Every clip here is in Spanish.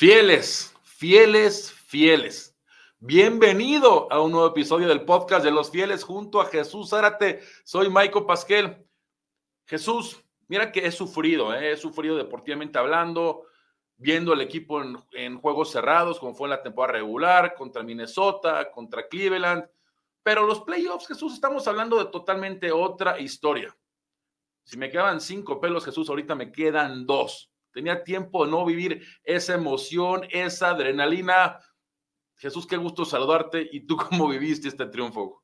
Fieles, fieles, fieles. Bienvenido a un nuevo episodio del podcast de los fieles junto a Jesús Zárate. Soy Michael Pasquel. Jesús, mira que he sufrido, ¿eh? he sufrido deportivamente hablando, viendo el equipo en, en, juegos cerrados, como fue en la temporada regular, contra Minnesota, contra Cleveland. Pero los playoffs, Jesús, estamos hablando de totalmente otra historia. Si me quedaban cinco pelos, Jesús, ahorita me quedan dos. Tenía tiempo de no vivir esa emoción, esa adrenalina. Jesús, qué gusto saludarte. ¿Y tú cómo viviste este triunfo?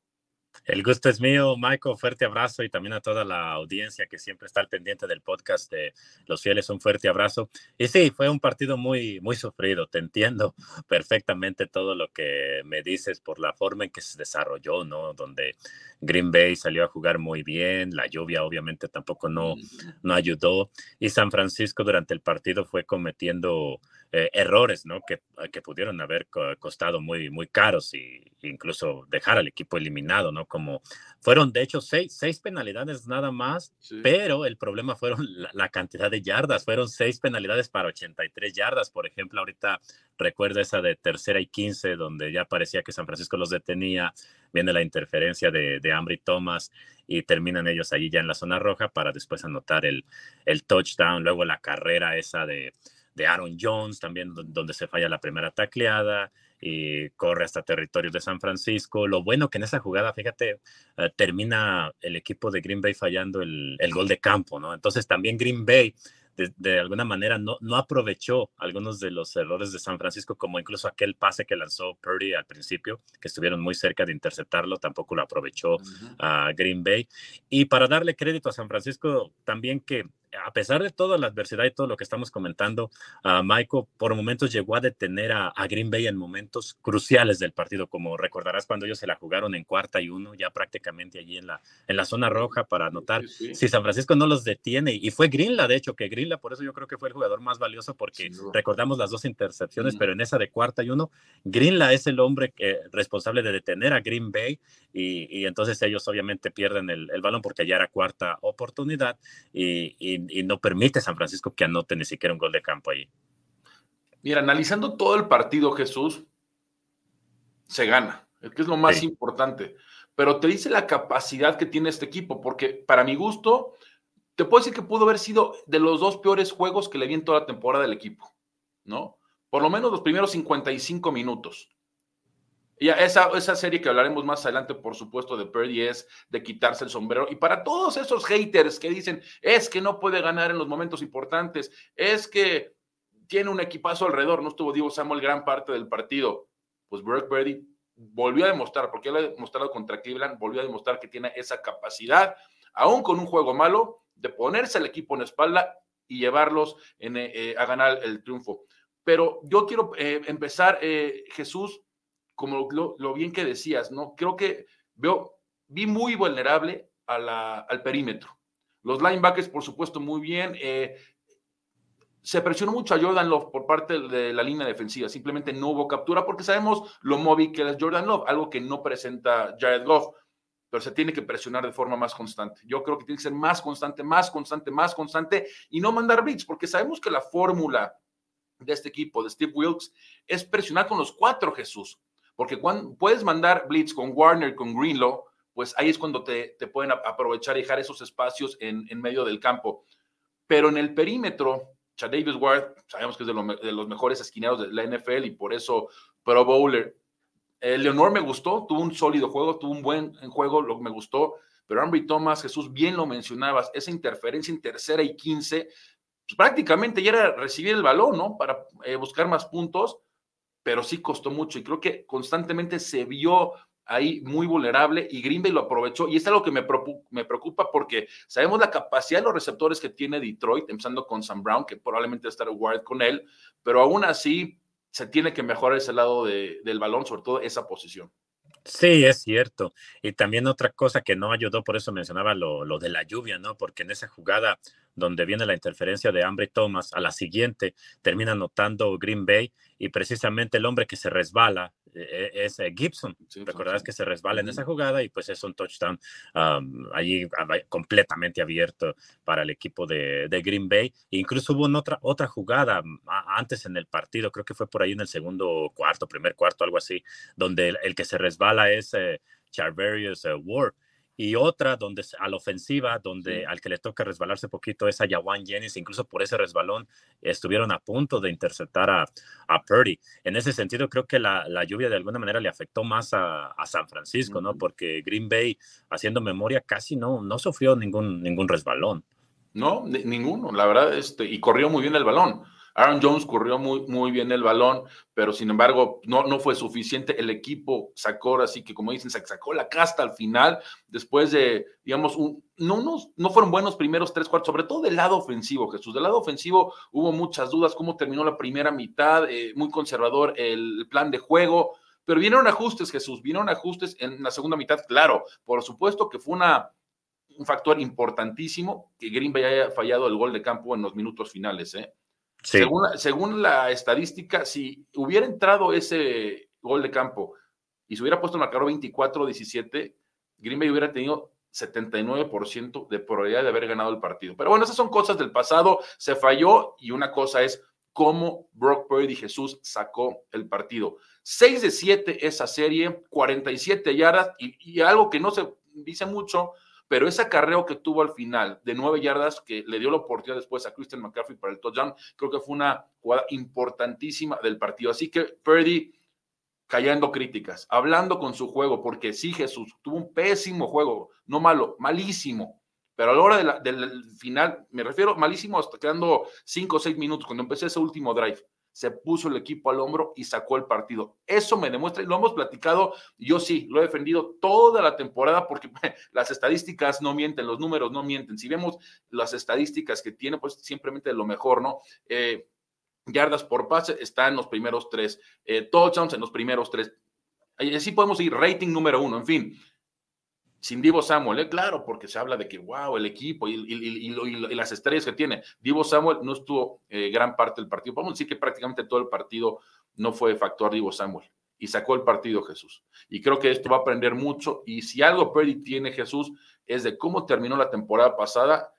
El gusto es mío, Michael. Fuerte abrazo y también a toda la audiencia que siempre está al pendiente del podcast de Los Fieles. Un fuerte abrazo. Y sí, fue un partido muy, muy sufrido. Te entiendo perfectamente todo lo que me dices por la forma en que se desarrolló, ¿no? Donde Green Bay salió a jugar muy bien. La lluvia, obviamente, tampoco no, no ayudó. Y San Francisco durante el partido fue cometiendo eh, errores, ¿no? Que, que pudieron haber costado muy, muy caros y incluso dejar al equipo eliminado, ¿no? Como fueron, de hecho, seis, seis penalidades nada más, pero el problema fueron la, cantidad de yardas. Fueron seis penalidades para 83 yardas. Por ejemplo, ahorita recuerda esa de tercera y 15, donde ya parecía que San Francisco los detenía. Viene la interferencia de, de Ambry Thomas y terminan ellos allí ya en la zona roja para después anotar el, el touchdown. Luego la carrera esa de de Aaron Jones, también donde se falla la primera tacleada y corre hasta territorios de San Francisco. Lo bueno que en esa jugada, fíjate, eh, termina el equipo de Green Bay fallando el, el, gol de campo, ¿no? Entonces también Green Bay de, alguna manera no, no aprovechó algunos de los errores de San Francisco, como incluso aquel pase que lanzó Purdy al principio, que estuvieron muy cerca de interceptarlo, tampoco lo aprovechó a Green Bay. Y para darle crédito a San Francisco, también que a pesar de toda la adversidad y todo lo que estamos comentando, uh, Michael por momentos llegó a detener a, Green Bay en momentos cruciales del partido, como recordarás cuando ellos se la jugaron en cuarta y uno, ya prácticamente allí en la, en la zona roja para anotar. Si San Francisco no los detiene, y fue Greenla, de hecho, que Greenla, por eso yo creo que fue el jugador más valioso, porque recordamos las dos intercepciones, pero en esa de cuarta y uno, Greenla es el hombre que, responsable de detener a Green Bay, y, entonces ellos obviamente pierden el, balón porque ya era cuarta oportunidad, y y, no permite San Francisco que anote ni siquiera un gol de campo ahí. Mira, analizando todo el partido, Jesús, se gana, que es lo más importante. Pero te dice la capacidad que tiene este equipo, porque para mi gusto, te puedo decir que pudo haber sido de los dos peores juegos que le vi en toda la temporada del equipo, ¿no? Por lo menos los primeros 55 minutos. Y esa, esa serie que hablaremos más adelante, por supuesto, de Purdy es de quitarse el sombrero. Y para todos esos haters que dicen, es que no puede ganar en los momentos importantes, es que tiene un equipazo alrededor, no estuvo Diego Samuel gran parte del partido, pues Brock Purdy volvió a demostrar, porque él ha demostrado contra Cleveland, volvió a demostrar que tiene esa capacidad, aún con un juego malo, de ponerse al equipo en espalda y llevarlos eh, eh, a ganar el triunfo. Pero yo quiero eh, empezar, Jesús, como lo, bien que decías, ¿no? Creo que veo, vi muy vulnerable a la, al perímetro. Los linebackers, por supuesto, muy bien. Eh, se presionó mucho a Jordan Love por parte de la línea defensiva. Simplemente no hubo captura porque sabemos lo móvil que es Jordan Love, algo que no presenta Jared Goff, pero se tiene que presionar de forma más constante. Yo creo que tiene que ser más constante, más constante, más constante y no mandar blitz, porque sabemos que la fórmula de este equipo, de Steve Wilkes, es presionar con los cuatro Jesús. Porque cuando puedes mandar blitz con Warner, con Greenlaw, pues ahí es cuando te, pueden aprovechar y dejar esos espacios en, medio del campo. Pero en el perímetro, Davis Ward, sabemos que es de, los mejores esquineros de la NFL y por eso Pro Bowler. Eh, Leonor me gustó, tuvo un sólido juego, tuvo un buen juego, lo me gustó. Pero Ambry Thomas, Jesús, bien lo mencionabas, esa interferencia en tercera y quince, pues prácticamente ya era recibir el balón, ¿no? Para eh, buscar más puntos pero sí costó mucho y creo que constantemente se vio ahí muy vulnerable y Green Bay lo aprovechó y es algo que me, me preocupa porque sabemos la capacidad de los receptores que tiene Detroit, empezando con Sam Brown, que probablemente estará guard con él, pero aún así se tiene que mejorar ese lado del balón, sobre todo esa posición. Sí, es cierto. Y también otra cosa que no ayudó, por eso mencionaba lo, lo, de la lluvia, ¿no? Porque en esa jugada donde viene la interferencia de Ambry Thomas, a la siguiente termina anotando Green Bay y precisamente el hombre que se resbala e, e, es Gibson. Recordarás que se resbala en esa jugada y pues es un touchdown allí completamente abierto para el equipo de, Green Bay. incluso hubo otra, otra jugada antes en el partido, creo que fue por ahí en el segundo cuarto, primer cuarto, algo así, donde el, que se resbala es eh, Charverius eh, Ward y otra donde a la ofensiva, donde al que le toca resbalarse poquito es a Yawan Jennings, incluso por ese resbalón estuvieron a punto de interceptar a, a Purdy. En ese sentido, creo que la, la, lluvia de alguna manera le afectó más a, a San Francisco, ¿no? Porque Green Bay, haciendo memoria, casi no, no sufrió ningún, ningún resbalón. No, ninguno, la verdad, este, y corrió muy bien el balón. Aaron Jones corrió muy, muy bien el balón, pero sin embargo no, no fue suficiente. El equipo sacó, así que como dicen, sacó la casta al final, después de, digamos, no, no fueron buenos primeros tres cuartos, sobre todo del lado ofensivo, Jesús. Del lado ofensivo hubo muchas dudas, cómo terminó la primera mitad, eh, muy conservador el plan de juego. Pero vinieron ajustes, Jesús, vinieron ajustes en la segunda mitad, claro, por supuesto que fue una, un factor importantísimo que Green Bay haya fallado el gol de campo en los minutos finales, ¿eh? Según, la estadística, si hubiera entrado ese gol de campo y se hubiera puesto el marcador 24-17, Green Bay hubiera tenido 79% de probabilidad de haber ganado el partido. Pero bueno, esas son cosas del pasado, se falló y una cosa es cómo Brock Purdy Jesús sacó el partido. 6 de 7 esa serie, 47 yardas y algo que no se dice mucho, pero ese acarreo que tuvo al final de nueve yardas que le dio la oportunidad después a Christian McCaffrey para el touchdown, creo que fue una jugada importantísima del partido. Así que Purdy callando críticas, hablando con su juego, porque sí, Jesús tuvo un pésimo juego, no malo, malísimo. Pero a la hora del final, me refiero malísimo hasta quedando cinco o seis minutos, cuando empecé ese último drive se puso el equipo al hombro y sacó el partido. Eso me demuestra, y lo hemos platicado, yo sí, lo he defendido toda la temporada porque las estadísticas no mienten, los números no mienten. Si vemos las estadísticas que tiene, pues simplemente lo mejor, ¿no? Eh, yardas por pase está en los primeros tres, eh, touchdowns en los primeros tres. Así podemos ir, rating número uno, en fin sin Divo Samuel, ¿eh? claro, porque se habla de que, wow, el equipo y, las estrellas que tiene. Divo Samuel no estuvo eh, gran parte del partido. Podemos decir que prácticamente todo el partido no fue factor Divo Samuel y sacó el partido Jesús. Y creo que esto va a aprender mucho. Y si algo Purdy tiene Jesús es de cómo terminó la temporada pasada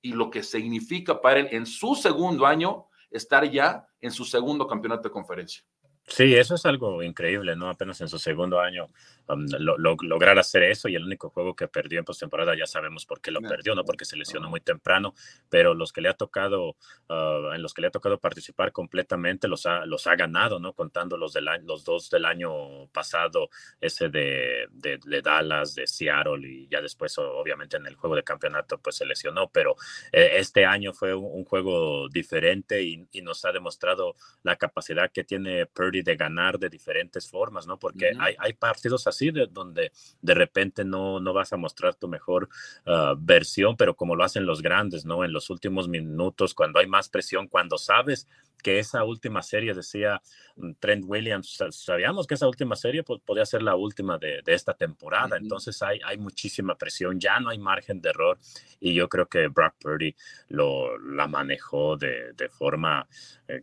y lo que significa para él en su segundo año estar ya en su segundo campeonato de conferencia. Sí, eso es algo increíble, ¿no? Apenas en su segundo año um, lograr hacer eso y el único juego que perdió en postemporada ya sabemos por qué lo perdió, no porque se lesionó muy temprano, pero los que le ha tocado, uh, en los que le ha tocado participar completamente los ha, los ha ganado, ¿no? Contando los, del, los dos del año pasado, ese de, de, Dallas, de Seattle y ya después obviamente en el juego de campeonato pues se lesionó, pero eh, este año fue un, juego diferente y, y, nos ha demostrado la capacidad que tiene Purdy de ganar de diferentes formas, ¿no? Porque hay, hay, partidos así de donde de repente no, no vas a mostrar tu mejor ah, versión, pero como lo hacen los grandes, ¿no? En los últimos minutos, cuando hay más presión, cuando sabes que esa última serie, decía mm, Trent Williams, sabíamos que esa última serie podía ser la última de, de esta temporada, entonces hay, hay muchísima presión, ya no hay margen de error y yo creo que Brock Purdy lo, la manejó de, de forma eh,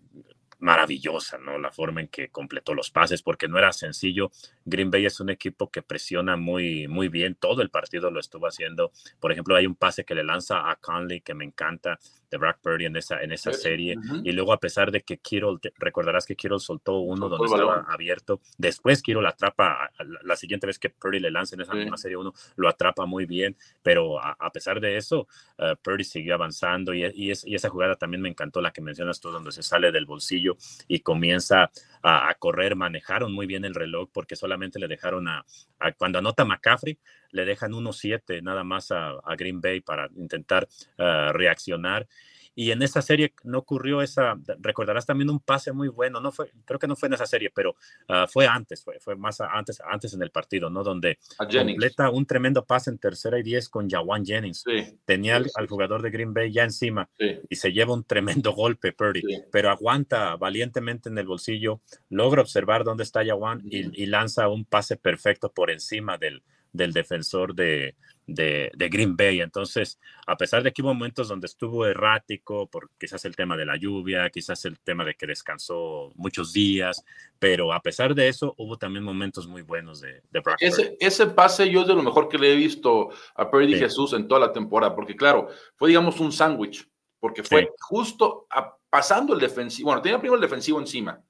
maravillosa, ¿no? La forma en que completó los pases, porque no era sencillo. Green Bay es un equipo que presiona muy, muy bien. Todo el partido lo estuvo haciendo. Por ejemplo, hay un pase que le lanza a Conley que me encanta de Brock Purdy en esa, en esa serie. Y luego, a pesar de que Kittle, recordarás que Kittle soltó uno donde estaba abierto. Después Kittle atrapa, la, siguiente vez que Purdy le lanza en esa misma serie uno, lo atrapa muy bien. Pero a, pesar de eso, uh, Purdy siguió avanzando. Y, y, y esa jugada también me encantó, la que mencionas tú, donde se sale del bolsillo y comienza a, correr, manejaron muy bien el reloj porque solamente le dejaron a, cuando anota McCaffrey, le dejan 1-7 nada más a, Green Bay para intentar ah, reaccionar y en esa serie no ocurrió esa, recordarás también un pase muy bueno, no fue, creo que no fue en esa serie, pero ah, fue antes, fue, fue más antes, antes en el partido, ¿no? Donde completa un tremendo pase en tercera y diez con Jawan Jennings. Tenía al, jugador de Green Bay ya encima y se lleva un tremendo golpe, Purdy, pero aguanta valientemente en el bolsillo, logra observar dónde está Jawan y, y lanza un pase perfecto por encima del, del defensor de, de, Green Bay. Entonces, a pesar de que hubo momentos donde estuvo errático, por quizás el tema de la lluvia, quizás el tema de que descansó muchos días, pero a pesar de eso, hubo también momentos muy buenos de, de Brock ese, ese, pase yo es de lo mejor que le he visto a Purdy Jesús en toda la temporada, porque claro, fue digamos un sándwich, porque fue justo pasando el defensivo, bueno, tenía primero el defensivo encima,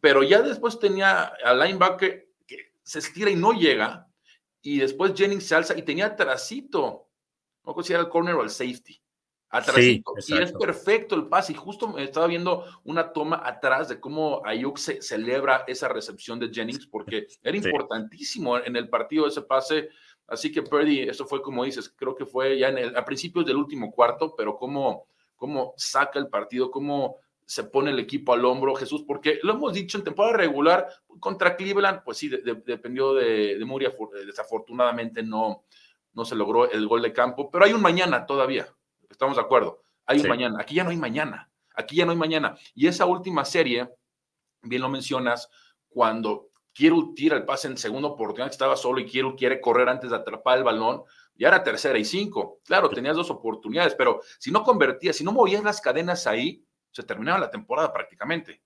pero ya después tenía al linebacker que se estira y no llega, y después Jennings se alza y tenía trasito, no sé si era el corner o el safety, atrásito, y es perfecto el pase, y justo estaba viendo una toma atrás de cómo Ayuk se celebra esa recepción de Jennings, porque era importantísimo en el partido ese pase, así que Purdy, eso fue como dices, creo que fue ya en el, a principios del último cuarto, pero cómo, cómo saca el partido, cómo se pone el equipo al hombro, Jesús, porque lo hemos dicho en temporada regular contra Cleveland, pues sí, dependió de, de Muria, desafortunadamente no, no se logró el gol de campo, pero hay un mañana todavía, estamos de acuerdo, hay un mañana, aquí ya no hay mañana, aquí ya no hay mañana. Y esa última serie, bien lo mencionas, cuando quiero tira el pase en segunda oportunidad, estaba solo y quiero quiere correr antes de atrapar el balón, ya era tercera y cinco. Claro, tenías dos oportunidades, pero si no convertías, si no movías las cadenas ahí, se terminaba la temporada prácticamente.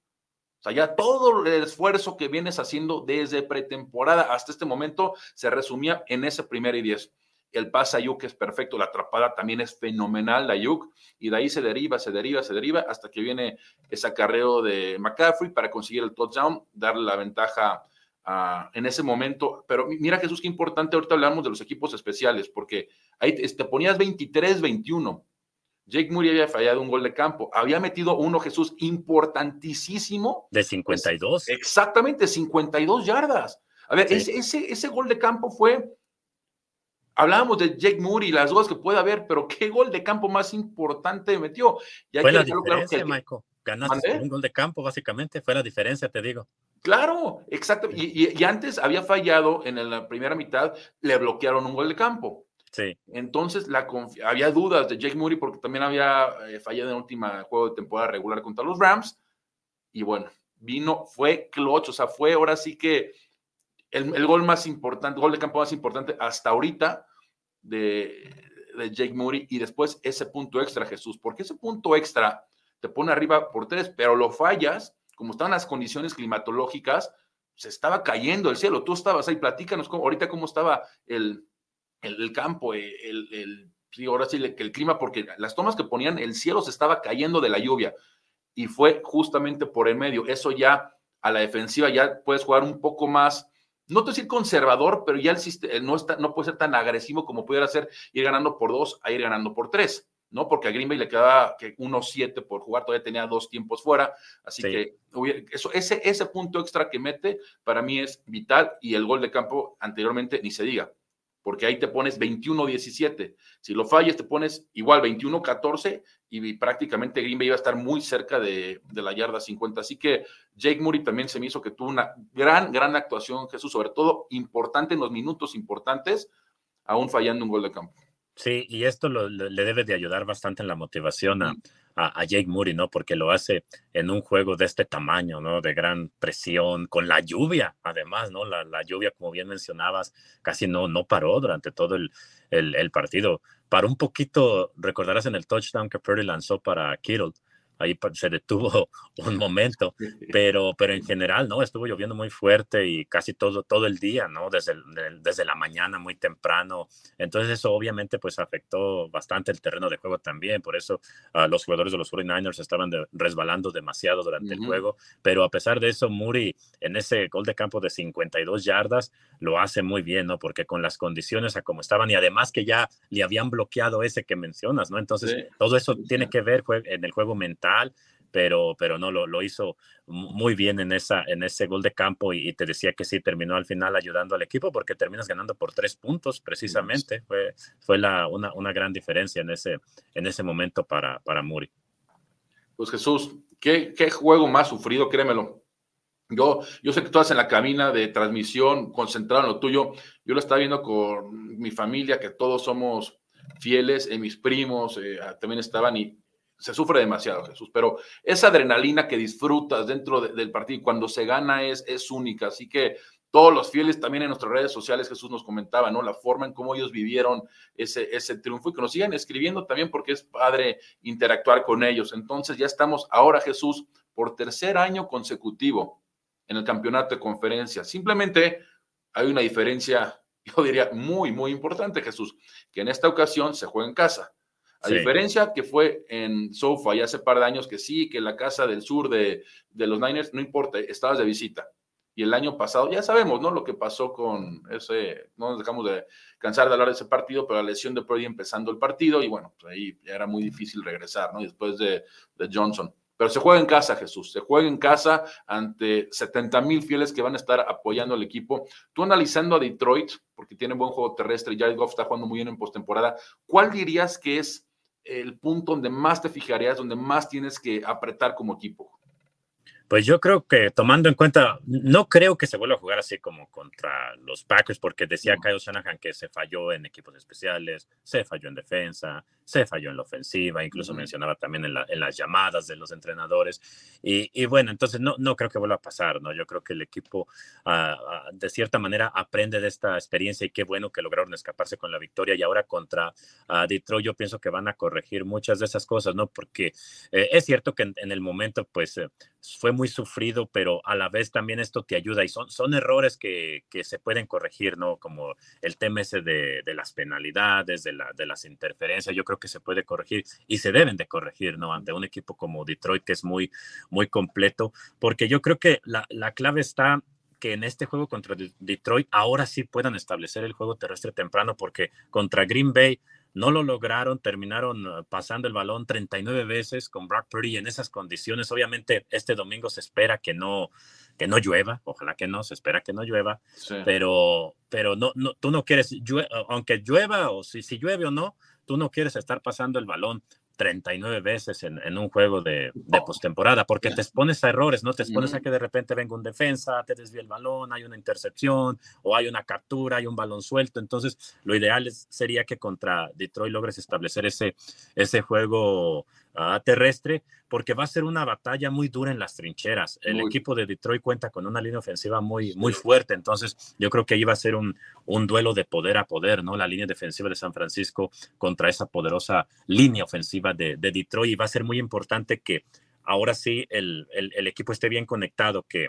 O sea, ya todo el esfuerzo que vienes haciendo desde pretemporada hasta este momento se resumía en ese primer y diez. El pase a Yuk es perfecto, la atrapada también es fenomenal, la Yuk, y de ahí se deriva, se deriva, se deriva, hasta que viene ese acarreo de McCaffrey para conseguir el touchdown, darle la ventaja en ese momento. Pero mira, Jesús, qué importante, ahorita hablamos de los equipos especiales, porque ahí te, te ponías 23-21 Jake Murray había fallado un gol de campo. Había metido uno, Jesús, importantísimo. De 52. Exactamente, 52 yardas. A ver, ese, ese, gol de campo fue. Hablábamos de Jake Murray, las dudas que puede haber, pero qué gol de campo más importante metió. fue la diferencia, Michael. Ganaste un gol de campo, básicamente. Fue la diferencia, te digo. Claro, exacto. y antes había fallado en la primera mitad, le bloquearon un gol de campo. Entonces había dudas de Jake Moody porque también había eh, fallado en el último juego de temporada regular contra los Rams. Y bueno, vino, fue clutch, o sea, fue ahora sí que el, gol más importante, gol de campo más importante hasta ahorita de, de Jake Moody y después ese punto extra, Jesús, porque ese punto extra te pone arriba por tres, pero lo fallas, como estaban las condiciones climatológicas, se estaba cayendo el cielo. Tú estabas ahí, platícanos cómo, ahorita cómo estaba el, el, campo, eh, el, el, ahora sí, que el clima, porque las tomas que ponían, el cielo se estaba cayendo de la lluvia y fue justamente por el medio. Eso ya a la defensiva ya puedes jugar un poco más, no te decir conservador, pero ya el sistema no, está, no puede ser tan agresivo como pudiera ser ir ganando por dos a ir ganando por tres. ¿no? Porque a Green Bay le quedaba que 1-7 por jugar, todavía tenía dos tiempos fuera, así que eso, ese, ese punto extra que mete para mí es vital y el gol de campo anteriormente ni se diga porque ahí te pones 21-17. Si lo fallas, te pones igual 21-14 y prácticamente Green Bay iba a estar muy cerca de, la yarda 50. Así que Jake Murray también se me hizo que tuvo una gran, gran actuación, Jesús, sobre todo importante en los minutos importantes, aún fallando un gol de campo. Sí, y esto le debe de ayudar bastante en la motivación a, a, Jake Murray, ¿no? Porque lo hace en un juego de este tamaño, ¿no? De gran presión, con la lluvia, además, ¿no? La, la lluvia, como bien mencionabas, casi no, no paró durante todo el, el, el partido. Paró un poquito, recordarás en el touchdown que Purdy lanzó para Kittle, ahí se detuvo un momento, pero, pero en general, ¿no? Estuvo lloviendo muy fuerte y casi todo, todo el día, ¿no? Desde, desde la mañana, muy temprano. Entonces eso obviamente pues afectó bastante el terreno de juego también, por eso uh, los jugadores de los 49ers estaban resbalando demasiado durante el juego, pero a pesar de eso, Muri en ese gol de campo de 52 yardas lo hace muy bien, ¿no? Porque con las condiciones a como estaban y además que ya le habían bloqueado ese que mencionas, ¿no? Entonces todo eso tiene que ver en el juego mental pero, pero no, lo, lo, hizo muy bien en, esa, en ese gol de campo y, te decía que sí, terminó al final ayudando al equipo porque terminas ganando por tres puntos precisamente. Fue, fue la, una, una, gran diferencia en ese, en ese momento para, para Muri. Pues Jesús, ¿qué, ¿qué, juego más sufrido, créemelo. Yo, yo sé que tú estás en la cabina de transmisión, concentrado en lo tuyo. Yo lo estaba viendo con mi familia, que todos somos fieles, y mis primos eh, también estaban y se sufre demasiado, Jesús, pero esa adrenalina que disfrutas dentro del partido cuando se gana es, es única. Así que todos los fieles también en nuestras redes sociales, Jesús nos comentaba, ¿no? La forma en cómo ellos vivieron ese, ese triunfo y que nos sigan escribiendo también porque es padre interactuar con ellos. Entonces ya estamos ahora, Jesús, por tercer año consecutivo en el campeonato de conferencia. Simplemente hay una diferencia, yo diría, muy, muy importante, Jesús, que en esta ocasión se juega en casa. A diferencia que fue en Sofa ya hace par de años que sí, que la casa del sur de, de los Niners, no importa, estabas de visita y el año pasado, ya sabemos, ¿no? Lo que pasó con ese, no nos dejamos de cansar de hablar de ese partido, pero la lesión de Purdy empezando el partido y bueno, pues ahí ya era muy difícil regresar, ¿no? después de, de Johnson. Pero se juega en casa, Jesús, se juega en casa ante 70 mil fieles que van a estar apoyando al equipo. Tú analizando a Detroit, porque tiene buen juego terrestre Jared Goff está jugando muy bien en postemporada, ¿cuál dirías que es el punto donde más te fijarías, donde más tienes que apretar como equipo? Pues yo creo que tomando en cuenta, no creo que se vuelva a jugar así como contra los Packers, porque decía Kyle Shanahan que se falló en equipos especiales, se falló en defensa, se falló en la ofensiva, incluso mencionaba también en, las llamadas de los entrenadores. Y, bueno, entonces no, no creo que vuelva a pasar, ¿no? Yo creo que el equipo ah, ah, de cierta manera aprende de esta experiencia y qué bueno que lograron escaparse con la victoria. Y ahora contra uh, Detroit yo pienso que van a corregir muchas de esas cosas, ¿no? Porque eh, es cierto que en, el momento pues eh, fue muy sufrido, pero a la vez también esto te ayuda y son, son errores que, que se pueden corregir, ¿no? Como el tema ese de, de las penalidades, de, la, de las interferencias. Yo creo que se puede corregir y se deben de corregir, ¿no? Ante un equipo como Detroit que es muy, muy completo, porque yo creo que la, la clave está que en este juego contra Detroit ahora sí puedan establecer el juego terrestre temprano, porque contra Green Bay no lo lograron, terminaron uh, pasando el balón 39 veces con Brock Purdy en esas condiciones. Obviamente este domingo se espera que no que no llueva, ojalá que no, se espera que no llueva, pero pero no, no tú no quieres aunque llueva o si si llueve o no, tú no quieres estar pasando el balón 39 veces en, un juego de, de postemporada, porque te expones a errores, ¿no? Te expones a que de repente venga un defensa, te desvía el balón, hay una intercepción o hay una captura, hay un balón suelto. Entonces, lo ideal sería que contra Detroit logres establecer ese, ese juego terrestre, porque va a ser una batalla muy dura en las trincheras. El equipo de Detroit cuenta con una línea ofensiva muy, muy fuerte, entonces yo creo que ahí va a ser un, un duelo de poder a poder, ¿no? La línea defensiva de San Francisco contra esa poderosa línea ofensiva de, de Detroit y va a ser muy importante que ahora sí el, el, el equipo esté bien conectado, que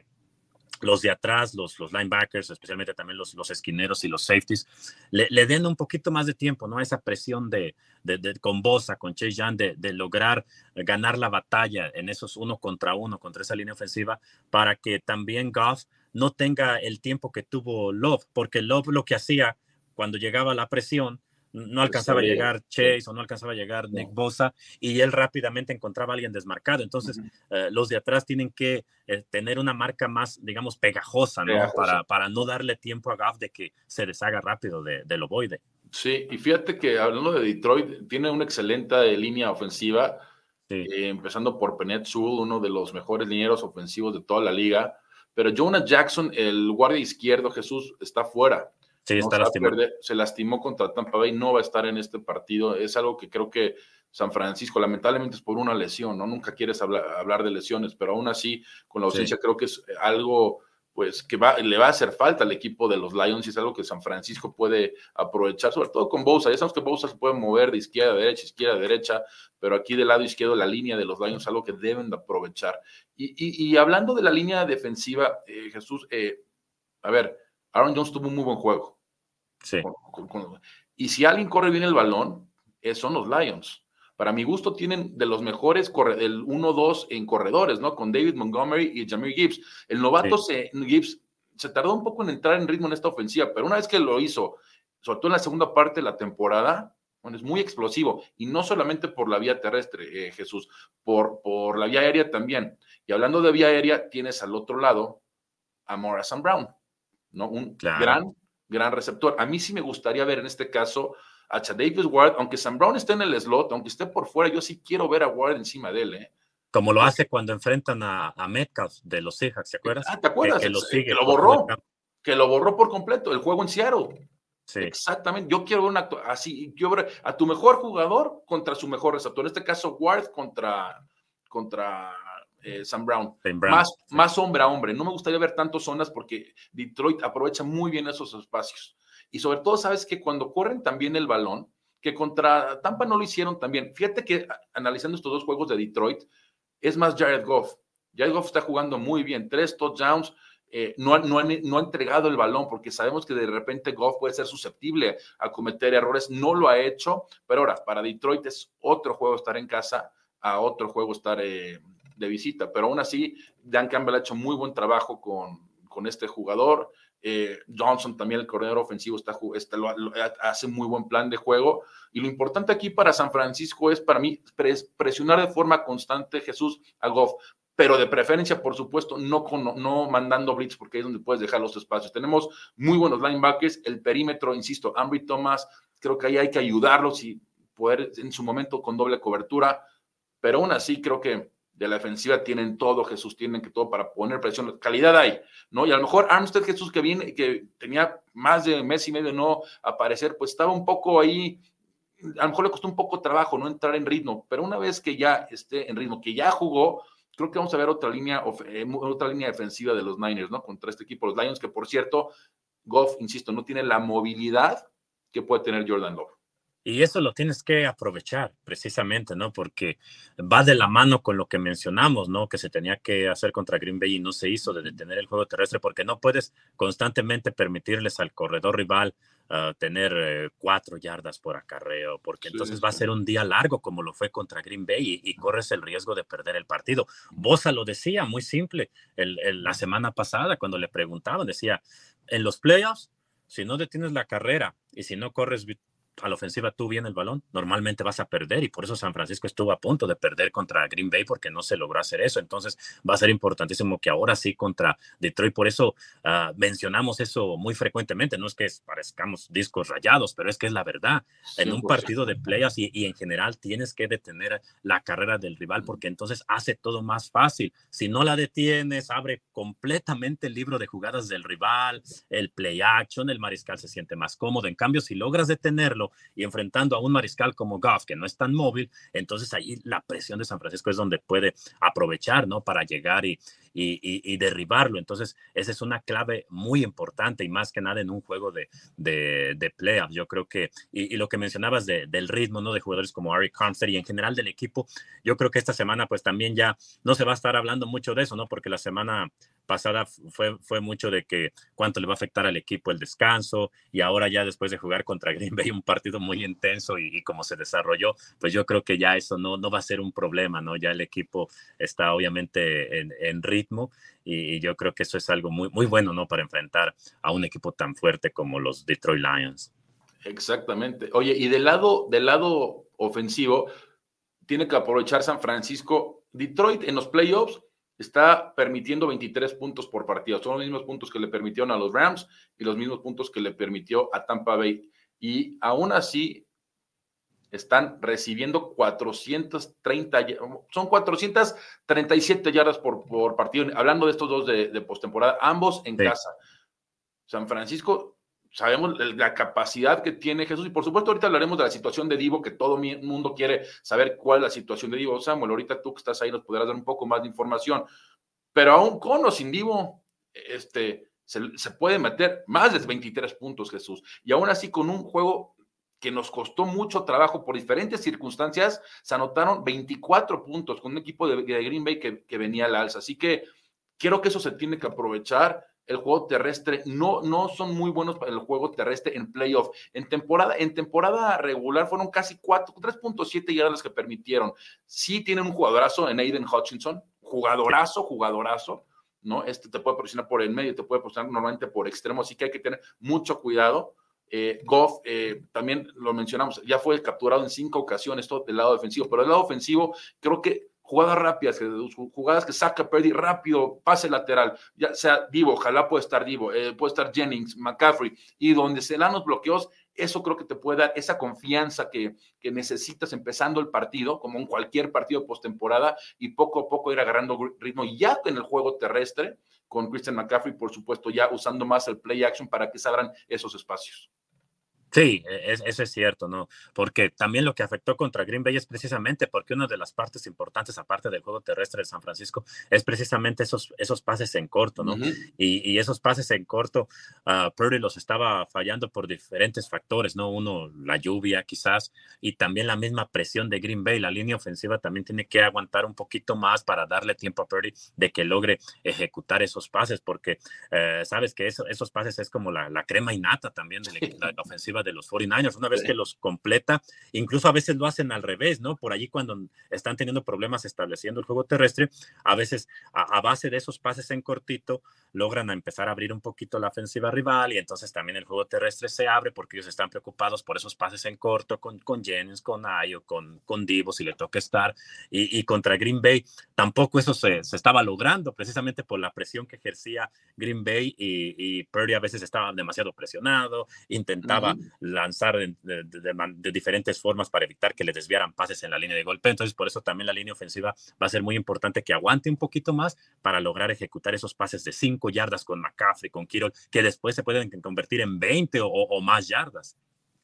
los de atrás, los, los linebackers, especialmente también los, los esquineros y los safeties, le, le, den un poquito más de tiempo, ¿no? Esa presión de, de, con Bosa, con Chase Young, de, de, lograr ganar la batalla en esos uno contra uno, contra esa línea ofensiva, para que también Goff no tenga el tiempo que tuvo Love, porque Love lo que hacía cuando llegaba la presión no alcanzaba a llegar Chase o no alcanzaba a llegar Nick Bosa y él rápidamente encontraba a alguien desmarcado. Entonces, eh, los de atrás tienen que eh, tener una marca más, digamos, pegajosa, ¿no? Para, para no darle tiempo a Gaff de que se deshaga rápido de, del ovoide. Sí, y fíjate que hablando de Detroit, tiene una excelente línea ofensiva, eh, empezando por Penet Sewell, uno de los mejores linieros ofensivos de toda la liga. Pero Jonah Jackson, el guardia izquierdo, Jesús, está fuera. Sí, está se lastimó contra Tampa Bay, no va a estar en este partido. Es algo que creo que San Francisco, lamentablemente es por una lesión, ¿no? Nunca quieres hablar, de lesiones, pero aún así, con la ausencia, creo que es algo pues que va, le va a hacer falta al equipo de los Lions y es algo que San Francisco puede aprovechar, sobre todo con Bosa. Ya sabemos que Bosa se puede mover de izquierda a derecha, izquierda a derecha, pero aquí del lado izquierdo la línea de los Lions es algo que deben de aprovechar. Y, hablando de la línea defensiva, eh, Jesús, eh, a ver, Aaron Jones tuvo un muy buen juego. Sí. y si alguien corre bien el balón, eh, son los Lions. Para mi gusto, tienen de los mejores, el 1-2 en corredores, ¿no? Con David Montgomery y Jamir Gibbs. El novato se, Gibbs se tardó un poco en entrar en ritmo en esta ofensiva, pero una vez que lo hizo, sobre todo en la segunda parte de la temporada, bueno, es muy explosivo. Y no solamente por la vía terrestre, eh, Jesús, por, por la vía aérea también. Y hablando de vía aérea, tienes al otro lado a Morrison Brown, ¿no? Un gran gran receptor. A mí sí me gustaría ver en este caso a Davis Ward, aunque Sam Brown esté en el slot, aunque esté por fuera, yo sí quiero ver a Ward encima de él, ¿eh? Como lo hace cuando enfrentan a, Metcalf de los Seahawks, ¿te acuerdas? Ah, ¿te acuerdas? Que, lo, sigue lo borró, que lo borró por completo, el juego en Seattle. Sí. Exactamente. Yo quiero ver una así, quiero ver a tu mejor jugador contra su mejor receptor. En este caso, Ward contra, contra eh, Sam Brown. Más, más hombre a hombre. No me gustaría ver tantas zonas porque Detroit aprovecha muy bien esos espacios. Y sobre todo, sabes que cuando corren también el balón, que contra Tampa no lo hicieron también. Fíjate que analizando estos dos juegos de Detroit, es más Jared Goff. Jared Goff está jugando muy bien, tres touchdowns, eh, no, no, no, ha entregado el balón porque sabemos que de repente Goff puede ser susceptible a cometer errores, no lo ha hecho, pero ahora para Detroit es otro juego estar en casa, a otro juego estar eh, de visita, pero aún así Dan Campbell ha hecho muy buen trabajo con, con este jugador, eh, Johnson también, el corredor ofensivo, está, está hace muy buen plan de juego. Y lo importante aquí para San Francisco es para mí presionar de forma constante Jesús a Goff, pero de preferencia, por supuesto, no, no mandando blitz, porque ahí es donde puedes dejar los espacios. Tenemos muy buenos linebackers, el perímetro, insisto, Ambry Thomas, creo que ahí hay que ayudarlos y poder en su momento con doble cobertura, pero aún así creo que de la defensiva tienen todo, Jesús, tienen que todo para poner presión. Calidad hay, ¿no? Y a lo mejor Armstead Jesús, que viene, que tenía más de mes y medio no aparecer, pues estaba un poco ahí, a lo mejor le costó un poco trabajo no entrar en ritmo, pero una vez que ya esté en ritmo, que ya jugó, creo que vamos a ver otra línea, eh, otra línea defensiva de los Niners, ¿no? Contra este equipo, los Lions, que por cierto, Goff, insisto, no tiene la movilidad que puede tener Jordan Love. Y eso lo tienes que aprovechar precisamente, ¿no? Porque va de la mano con lo que mencionamos, ¿no? Que se tenía que hacer contra Green Bay y no se hizo de detener el juego terrestre porque no puedes constantemente permitirles al corredor rival ah, tener eh, cuatro yardas por acarreo, porque entonces va a ser un día largo como lo fue contra Green Bay y, corres el riesgo de perder el partido. Bosa lo decía muy simple la semana pasada cuando le preguntaban, decía, en los playoffs, si no detienes la carrera y si no corres a la ofensiva tú bien el balón, normalmente vas a perder y por eso San Francisco estuvo a punto de perder contra Green Bay porque no se logró hacer eso. Entonces va a ser importantísimo que ahora sí contra Detroit, por eso ah, mencionamos eso muy frecuentemente. No es que parezcamos discos rayados, pero es que es la verdad. En un partido de playoffs y, y en general tienes que detener la carrera del rival porque entonces hace todo más fácil. Si no la detienes, abre completamente el libro de jugadas del rival, el play action, el mariscal se siente más cómodo. En cambio, si logras detenerlo, y enfrentando a un mariscal como Goff, que no es tan móvil, entonces ahí la presión de San Francisco es donde puede aprovechar, ¿no? Para llegar y, y, derribarlo. Entonces, esa es una clave muy importante y más que nada en un juego de, de, de playoffs. Yo creo que, y, lo que mencionabas del ritmo, ¿no? De jugadores como Ari Armstead y en general del equipo, yo creo que esta semana pues también ya no se va a estar hablando mucho de eso, ¿no? Porque la semana pasada fue, fue mucho de que cuánto le va a afectar al equipo el descanso y ahora ya después de jugar contra Green Bay un partido muy intenso y, y como se desarrolló, pues yo creo que ya eso no, no va a ser un problema, ¿no? Ya el equipo está obviamente en, en ritmo y, yo creo que eso es algo muy, muy bueno, ¿no? Para enfrentar a un equipo tan fuerte como los Detroit Lions. Exactamente. Oye, y del lado, del lado ofensivo, tiene que aprovechar San Francisco. Detroit en los playoffs está permitiendo 23 puntos por partido. Son los mismos puntos que le permitieron a los Rams y los mismos puntos que le permitió a Tampa Bay. Y aún así están recibiendo 430, son 437 yardas por, por partido. Hablando de estos dos de, de postemporada, ambos en casa. San Francisco sabemos la capacidad que tiene Jesús y por supuesto ahorita hablaremos de la situación de Divo, que todo el mundo quiere saber cuál es la situación de Divo. Samuel, ahorita tú que estás ahí nos podrás dar un poco más de información, pero aún con o sin Divo, este, se, se puede meter más de 23 puntos Jesús y aún así con un juego que nos costó mucho trabajo por diferentes circunstancias, se anotaron 24 puntos con un equipo de, Green Bay que, que venía al alza. Así que creo que eso se tiene que aprovechar el juego terrestre no, no son muy buenos para el juego terrestre en playoff. En temporada, en temporada regular fueron casi 3.7 yardas que permitieron. Sí tienen un jugadorazo en Aiden Hutchinson, jugadorazo, jugadorazo, ¿no? Este te puede presionar por el medio, te puede presionar normalmente por extremo, así que hay que tener mucho cuidado. Eh, Goff, eh, también lo mencionamos, ya fue capturado en cinco ocasiones, todo del lado defensivo, pero del lado ofensivo creo que jugadas rápidas, jugadas que saca Purdy rápido, pase lateral, ya sea Divo, ojalá puede estar Divo, eh, puede estar Jennings, McCaffrey, y donde se dan los bloqueos, eso creo que te puede dar esa confianza que, que necesitas empezando el partido, como en cualquier partido postemporada, y poco a poco ir agarrando ritmo ya en el juego terrestre, con Christian McCaffrey, por supuesto, ya usando más el play action para que se abran esos espacios. Sí, e, eso es cierto, ¿no? Porque también lo que afectó contra Green Bay es precisamente porque una de las partes importantes, aparte del juego terrestre de San Francisco, es precisamente esos, esos pases en corto, ¿no? y, esos pases en corto, uh, Purdy los estaba fallando por diferentes factores, ¿no? Uno, la lluvia quizás, y también la misma presión de Green Bay. La línea ofensiva también tiene que aguantar un poquito más para darle tiempo a Purdy de que logre ejecutar esos pases, porque uh, sabes que eso, esos pases es como la, la crema innata también de la, la ofensiva de los 49ers. Una vez que los completa, incluso a veces lo hacen al revés, ¿no? Por allí cuando están teniendo problemas estableciendo el juego terrestre, a veces a, base de esos pases en cortito, logran empezar a abrir un poquito la ofensiva rival y entonces también el juego terrestre se abre porque ellos están preocupados por esos pases en corto con, con Jennings, con Ayo, con, con Divo, si le toca estar. Y, contra Green Bay tampoco eso se, se, estaba logrando, precisamente por la presión que ejercía Green Bay y, y Purdy a veces estaba demasiado presionado, intentaba lanzar de, diferentes formas para evitar que le desviaran pases en la línea de golpe. Entonces, por eso también la línea ofensiva va a ser muy importante que aguante un poquito más para lograr ejecutar esos pases de yardas con McCaffrey, con Kirol, que después se pueden convertir en 20 o, más yardas.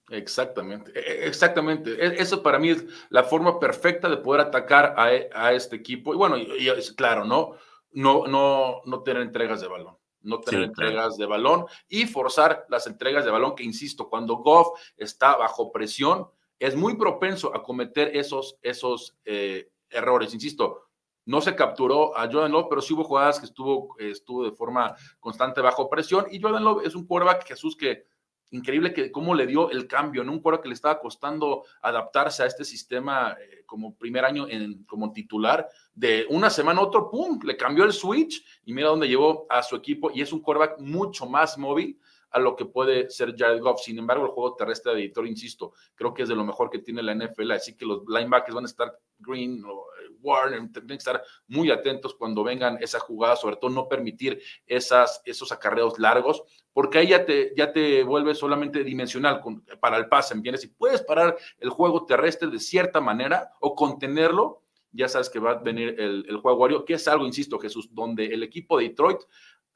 Exactamente, e, e, exactamente. E, eso para mí es la forma perfecta de poder atacar a, este equipo. Y bueno, y, es claro, ¿no? No, no, no tener entregas de balón no tener entregas de balón y forzar las entregas de balón, que insisto, cuando Goff está bajo presión, es muy propenso a cometer esos, esos eh, errores. Insisto, no se capturó a Jordan Love, pero sí hubo jugadas que estuvo, estuvo de forma constante bajo presión. Y Jordan Love es un quarterback, Jesús, que increíble que cómo le dio el cambio, en Un quarterback que le estaba costando adaptarse a este sistema eh, como primer año en, como titular de una semana a otro, ¡pum! Le cambió el switch y mira dónde llevó a su equipo y es un quarterback mucho más móvil a lo que puede ser Jared Goff. Sin embargo, el juego terrestre de editor, insisto, creo que es de lo mejor que tiene la NFL, así que los linebackers van a estar Green o eh, Warner, tienen que estar muy atentos cuando vengan esas jugadas, sobre todo no permitir esas, esos acarreos largos, porque ahí ya te, ya te vuelve solamente dimensional para el pase, ¿entiendes? Si puedes parar el juego terrestre de cierta manera o contenerlo, ya sabes que va a venir el, el juego aéreo, que es algo, insisto, Jesús, donde el equipo de Detroit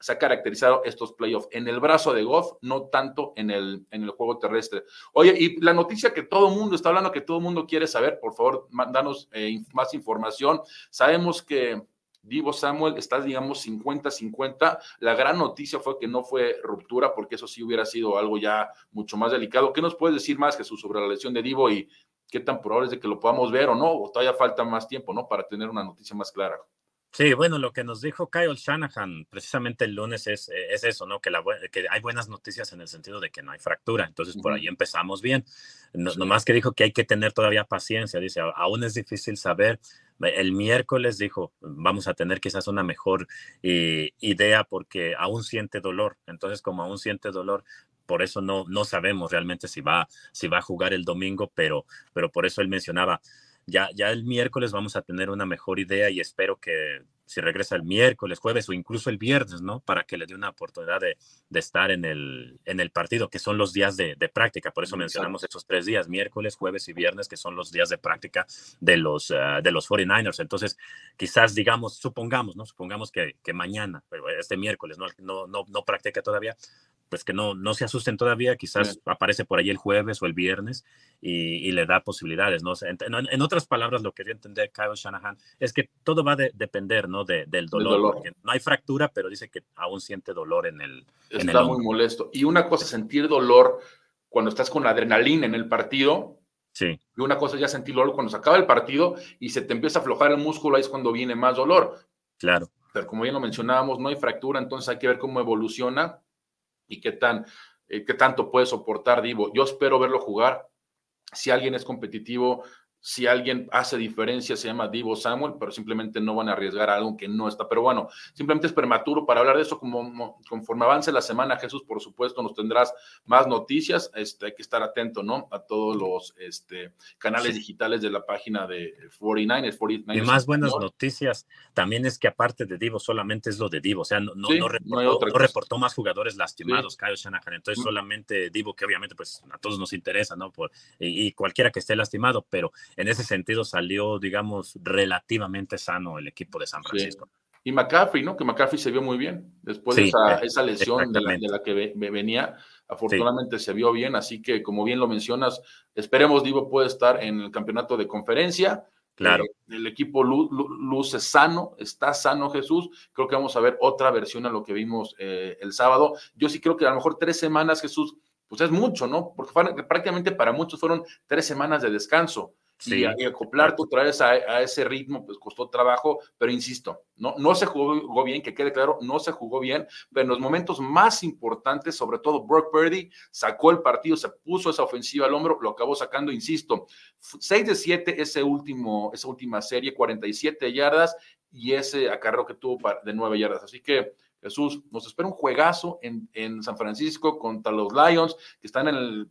se ha caracterizado estos playoffs en el brazo de Goff, no tanto en el, en el juego terrestre. Oye, y la noticia que todo el mundo está hablando, que todo el mundo quiere saber, por favor, danos eh, más información. Sabemos que Divo Samuel está, digamos, 50-50. La gran noticia fue que no fue ruptura, porque eso sí hubiera sido algo ya mucho más delicado. ¿Qué nos puedes decir más, Jesús, sobre la lesión de Divo y qué tan probable es de que lo podamos ver o no? O todavía falta más tiempo, ¿no? Para tener una noticia más clara. Sí, bueno, lo que nos dijo Kyle Shanahan precisamente el lunes es, eh, es eso, ¿no? Que, la, que hay buenas noticias en el sentido de que no hay fractura. Entonces, por ahí empezamos bien. No, Nomás que dijo que hay que tener todavía paciencia. Dice, aún es difícil saber. El miércoles dijo, vamos a tener quizás una mejor eh, idea porque aún siente dolor. Entonces, como aún siente dolor, por eso no, no sabemos realmente si va, si va a jugar el domingo, pero, pero por eso él mencionaba ya, ya el miércoles vamos a tener una mejor idea y espero que si regresa el miércoles, jueves o incluso el viernes, ¿no? Para que le dé una oportunidad de, estar en el, en el partido, que son los días de, práctica. Por eso mencionamos esos tres días, miércoles, jueves y viernes, que son los días de práctica de los, uh, de los 49ers. Entonces, quizás digamos, supongamos, ¿no? Supongamos que, que mañana, este miércoles, no, no, no, no practica todavía, pues que no, no se asusten todavía, quizás aparece por ahí el jueves o el viernes y, le da posibilidades, ¿no? en, otras palabras, lo que quería entender Kyle Shanahan es que todo va a depender, ¿no? del dolor. No hay fractura, pero dice que aún siente dolor en el Está muy molesto. Y una cosa sentir dolor cuando estás con adrenalina en el partido. Sí. Y una cosa ya sentir dolor cuando se acaba el partido y se te empieza a aflojar el músculo, ahí es cuando viene más dolor. Claro. Pero como ya lo mencionábamos, no hay fractura, entonces hay que ver cómo evoluciona y qué, tan, eh, qué tanto puede soportar Divo. Yo espero verlo jugar. Si alguien es competitivo, si alguien hace diferencia, se llama Divo Samuel, pero simplemente no van a arriesgar a algo que no está. Pero bueno, simplemente es prematuro para hablar de eso. Como, conforme avance la semana, Jesús, por supuesto, nos tendrás más noticias. Este, hay que estar atento, ¿no? A todos los este, canales digitales de la página de 49 y más buenas noticias también es que aparte de Divo, solamente es lo de Divo. O sea, no, no, reportó, más jugadores lastimados, Kyle Shanahan. Entonces, solamente Divo, que obviamente pues a todos nos interesa, ¿no? Por, y cualquiera que esté lastimado, pero en ese sentido salió, digamos, relativamente sano el equipo de San Francisco. Y McCaffrey, ¿no? Que McCaffrey se vio muy bien después de esa, eh, lesión de la, que venía. Afortunadamente se vio bien, así que como bien lo mencionas, esperemos Divo puede estar en el campeonato de conferencia. Claro. Eh, el equipo luce sano, está sano Jesús. Creo que vamos a ver otra versión a lo que vimos eh, el sábado. Yo sí creo que a lo mejor tres semanas Jesús, pues es mucho, ¿no? Porque prácticamente para muchos fueron tres semanas de descanso. Sí, y, acoplarte otra vez a, ese ritmo, pues costó trabajo, pero insisto, no, no se jugó bien, que quede claro, no se jugó bien, pero en los momentos más importantes, sobre todo Brock Purdy, sacó el partido, se puso esa ofensiva al hombro, lo acabó sacando, insisto, 6 de 7 ese último, esa última serie, 47 yardas y ese acarreo que tuvo de 9 yardas. Así que Jesús, nos espera un juegazo en, en San Francisco contra los Lions, que están en el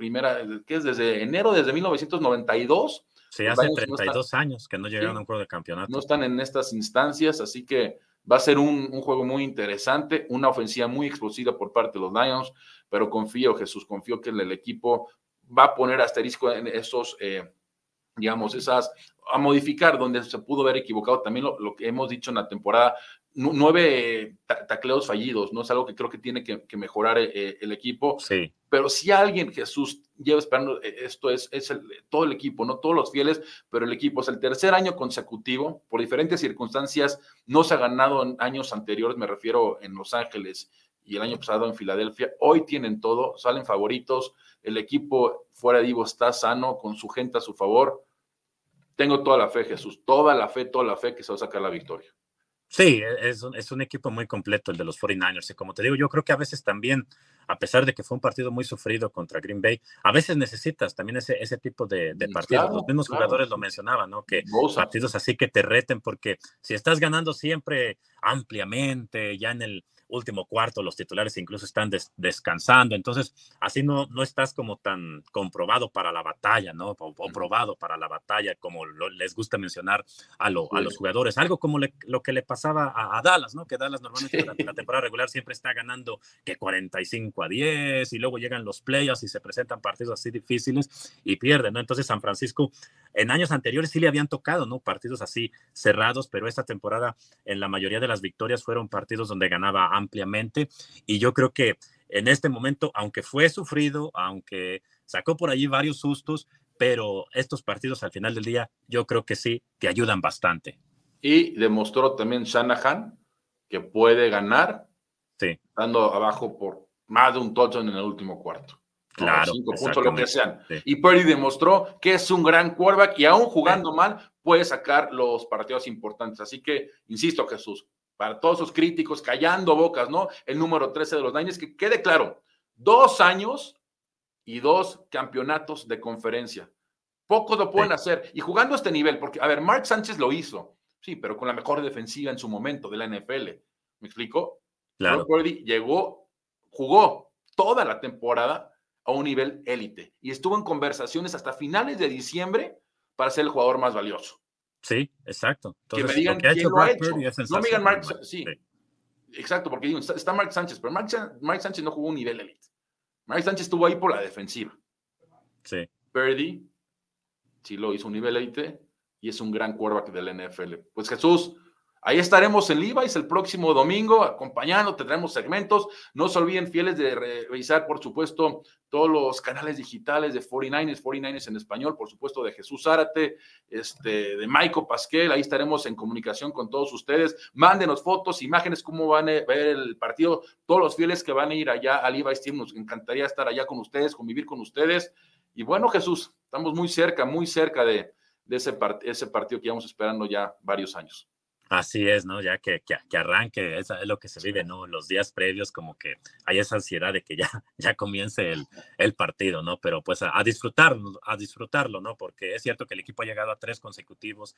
primera, que es desde enero, desde 1992. Sí, hace 32 años que no llegaron a un juego de campeonato. No están en estas instancias, así que va a ser un, juego muy interesante, una ofensiva muy explosiva por parte de los Lions, pero confío, Jesús, confío que el, equipo va a poner asterisco en esos, eh, digamos, esas, a modificar donde se pudo haber equivocado. También lo, lo, que hemos dicho en la temporada, nueve tacleos fallidos, ¿no? Es algo que creo que tiene que, mejorar eh, el equipo. Sí. Pero si alguien, Jesús, lleva esperando, eh, esto es, es todo el equipo, no todos los fieles, pero el equipo es el tercer año consecutivo, por diferentes circunstancias, no se ha ganado en años anteriores, me refiero en Los Ángeles y el año pasado en Filadelfia. Hoy tienen todo, salen favoritos, el equipo fuera de Ivo está sano, con su gente a su favor. Tengo toda la fe, Jesús, toda la fe, toda la fe que se va a sacar la victoria. Sí, e, es un, es un, equipo muy completo el de los 49ers. Y como te digo, yo creo que a veces también, a pesar de que fue un partido muy sufrido contra Green Bay, a veces necesitas también ese, ese tipo de, de mm, partidos. los mismos jugadores lo mencionaban, ¿no? Que partidos así que te reten, porque si estás ganando siempre ampliamente, ya en el último cuarto, los titulares incluso están descansando, entonces así no, no estás como tan comprobado para la batalla, ¿no? O, probado para la batalla, como les gusta mencionar a, a los jugadores, algo como lo que le pasaba a, Dallas, ¿no? Que Dallas normalmente la, la, temporada regular siempre está ganando que 45 a 10 y luego llegan los playoffs y se presentan partidos así difíciles y pierden, ¿no? Entonces San Francisco en años anteriores sí le habían tocado, ¿no? Partidos así cerrados, pero esta temporada en la mayoría de las victorias fueron partidos donde ganaba ampliamente y yo creo que en este momento, aunque fue sufrido, aunque sacó por allí varios sustos, pero estos partidos al final del día yo creo que sí, que ayudan bastante. Y demostró también Shanahan que puede ganar sí. estando abajo por más de un touchdown en el último cuarto. Claro. Cinco puntos, lo que sean. Y Purdy demostró que es un gran quarterback y aún jugando mal puede sacar los partidos importantes. Así que, insisto, Jesús, para todos esos críticos, callando bocas, ¿no? El número 13 de los Niners, que quede claro, dos años y dos campeonatos de conferencia. Pocos lo pueden hacer. Y jugando a este nivel, porque, a ver, Mark Sánchez lo hizo, sí, pero con la mejor defensiva en su momento de la NFL. ¿Me explico? Claro. Llegó, jugó toda la temporada a un nivel élite y estuvo en conversaciones hasta finales de diciembre para ser el jugador más valioso. Sí, exacto. que me digan quién lo ha hecho. No me digan Mark, sí, Exacto, porque digo, está, Mark Sánchez, pero Mark, Sánchez no jugó un nivel élite. Mark Sánchez estuvo ahí por la defensiva. Sí. Purdy sí lo hizo un nivel élite y es un gran quarterback del NFL. Pues Jesús, Ahí estaremos en Levi's el próximo domingo acompañando, tendremos segmentos. No se olviden, fieles, de revisar, por supuesto, todos los canales digitales de 49ers, 49ers en español, por supuesto, de Jesús Zárate, este, de Michael Pasquel. Ahí estaremos en comunicación con todos ustedes. Mándenos fotos, imágenes, cómo van a ver el partido. Todos los fieles que van a ir allá al Levi's Team, nos encantaría estar allá con ustedes, convivir con ustedes. Y bueno, Jesús, estamos muy cerca, muy cerca de, ese, ese partido que íbamos esperando ya varios años. Así es, ¿no? Ya que, que, arranque, es, es, lo que se vive, ¿no? Los días previos como que hay esa ansiedad de que ya, ya comience el, el partido, ¿no? Pero pues a, disfrutarlo, a disfrutarlo, ¿no? Porque es cierto que el equipo ha llegado a tres consecutivos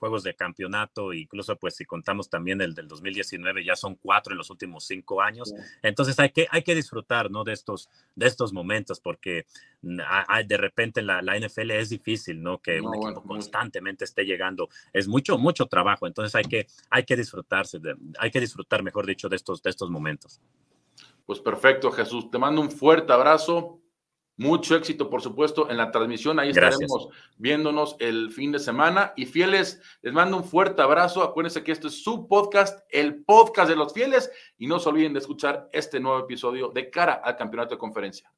juegos de campeonato, incluso pues si contamos también el del 2019, ya son cuatro en los últimos cinco años. Entonces hay que, hay que disfrutar, ¿no? De estos, de estos momentos, porque de repente la, la NFL es difícil, ¿no? Que un equipo constantemente esté llegando. Es mucho, mucho trabajo. Entonces hay que, hay que disfrutarse, hay que disfrutar, mejor dicho, de estos, de estos momentos. Pues perfecto, Jesús. Te mando un fuerte abrazo. Mucho éxito, por supuesto, en la transmisión. Ahí estaremos viéndonos el fin de semana. Y fieles, les mando un fuerte abrazo. Acuérdense que este es su podcast, el podcast de los fieles. Y no se olviden de escuchar este nuevo episodio de cara al campeonato de conferencia.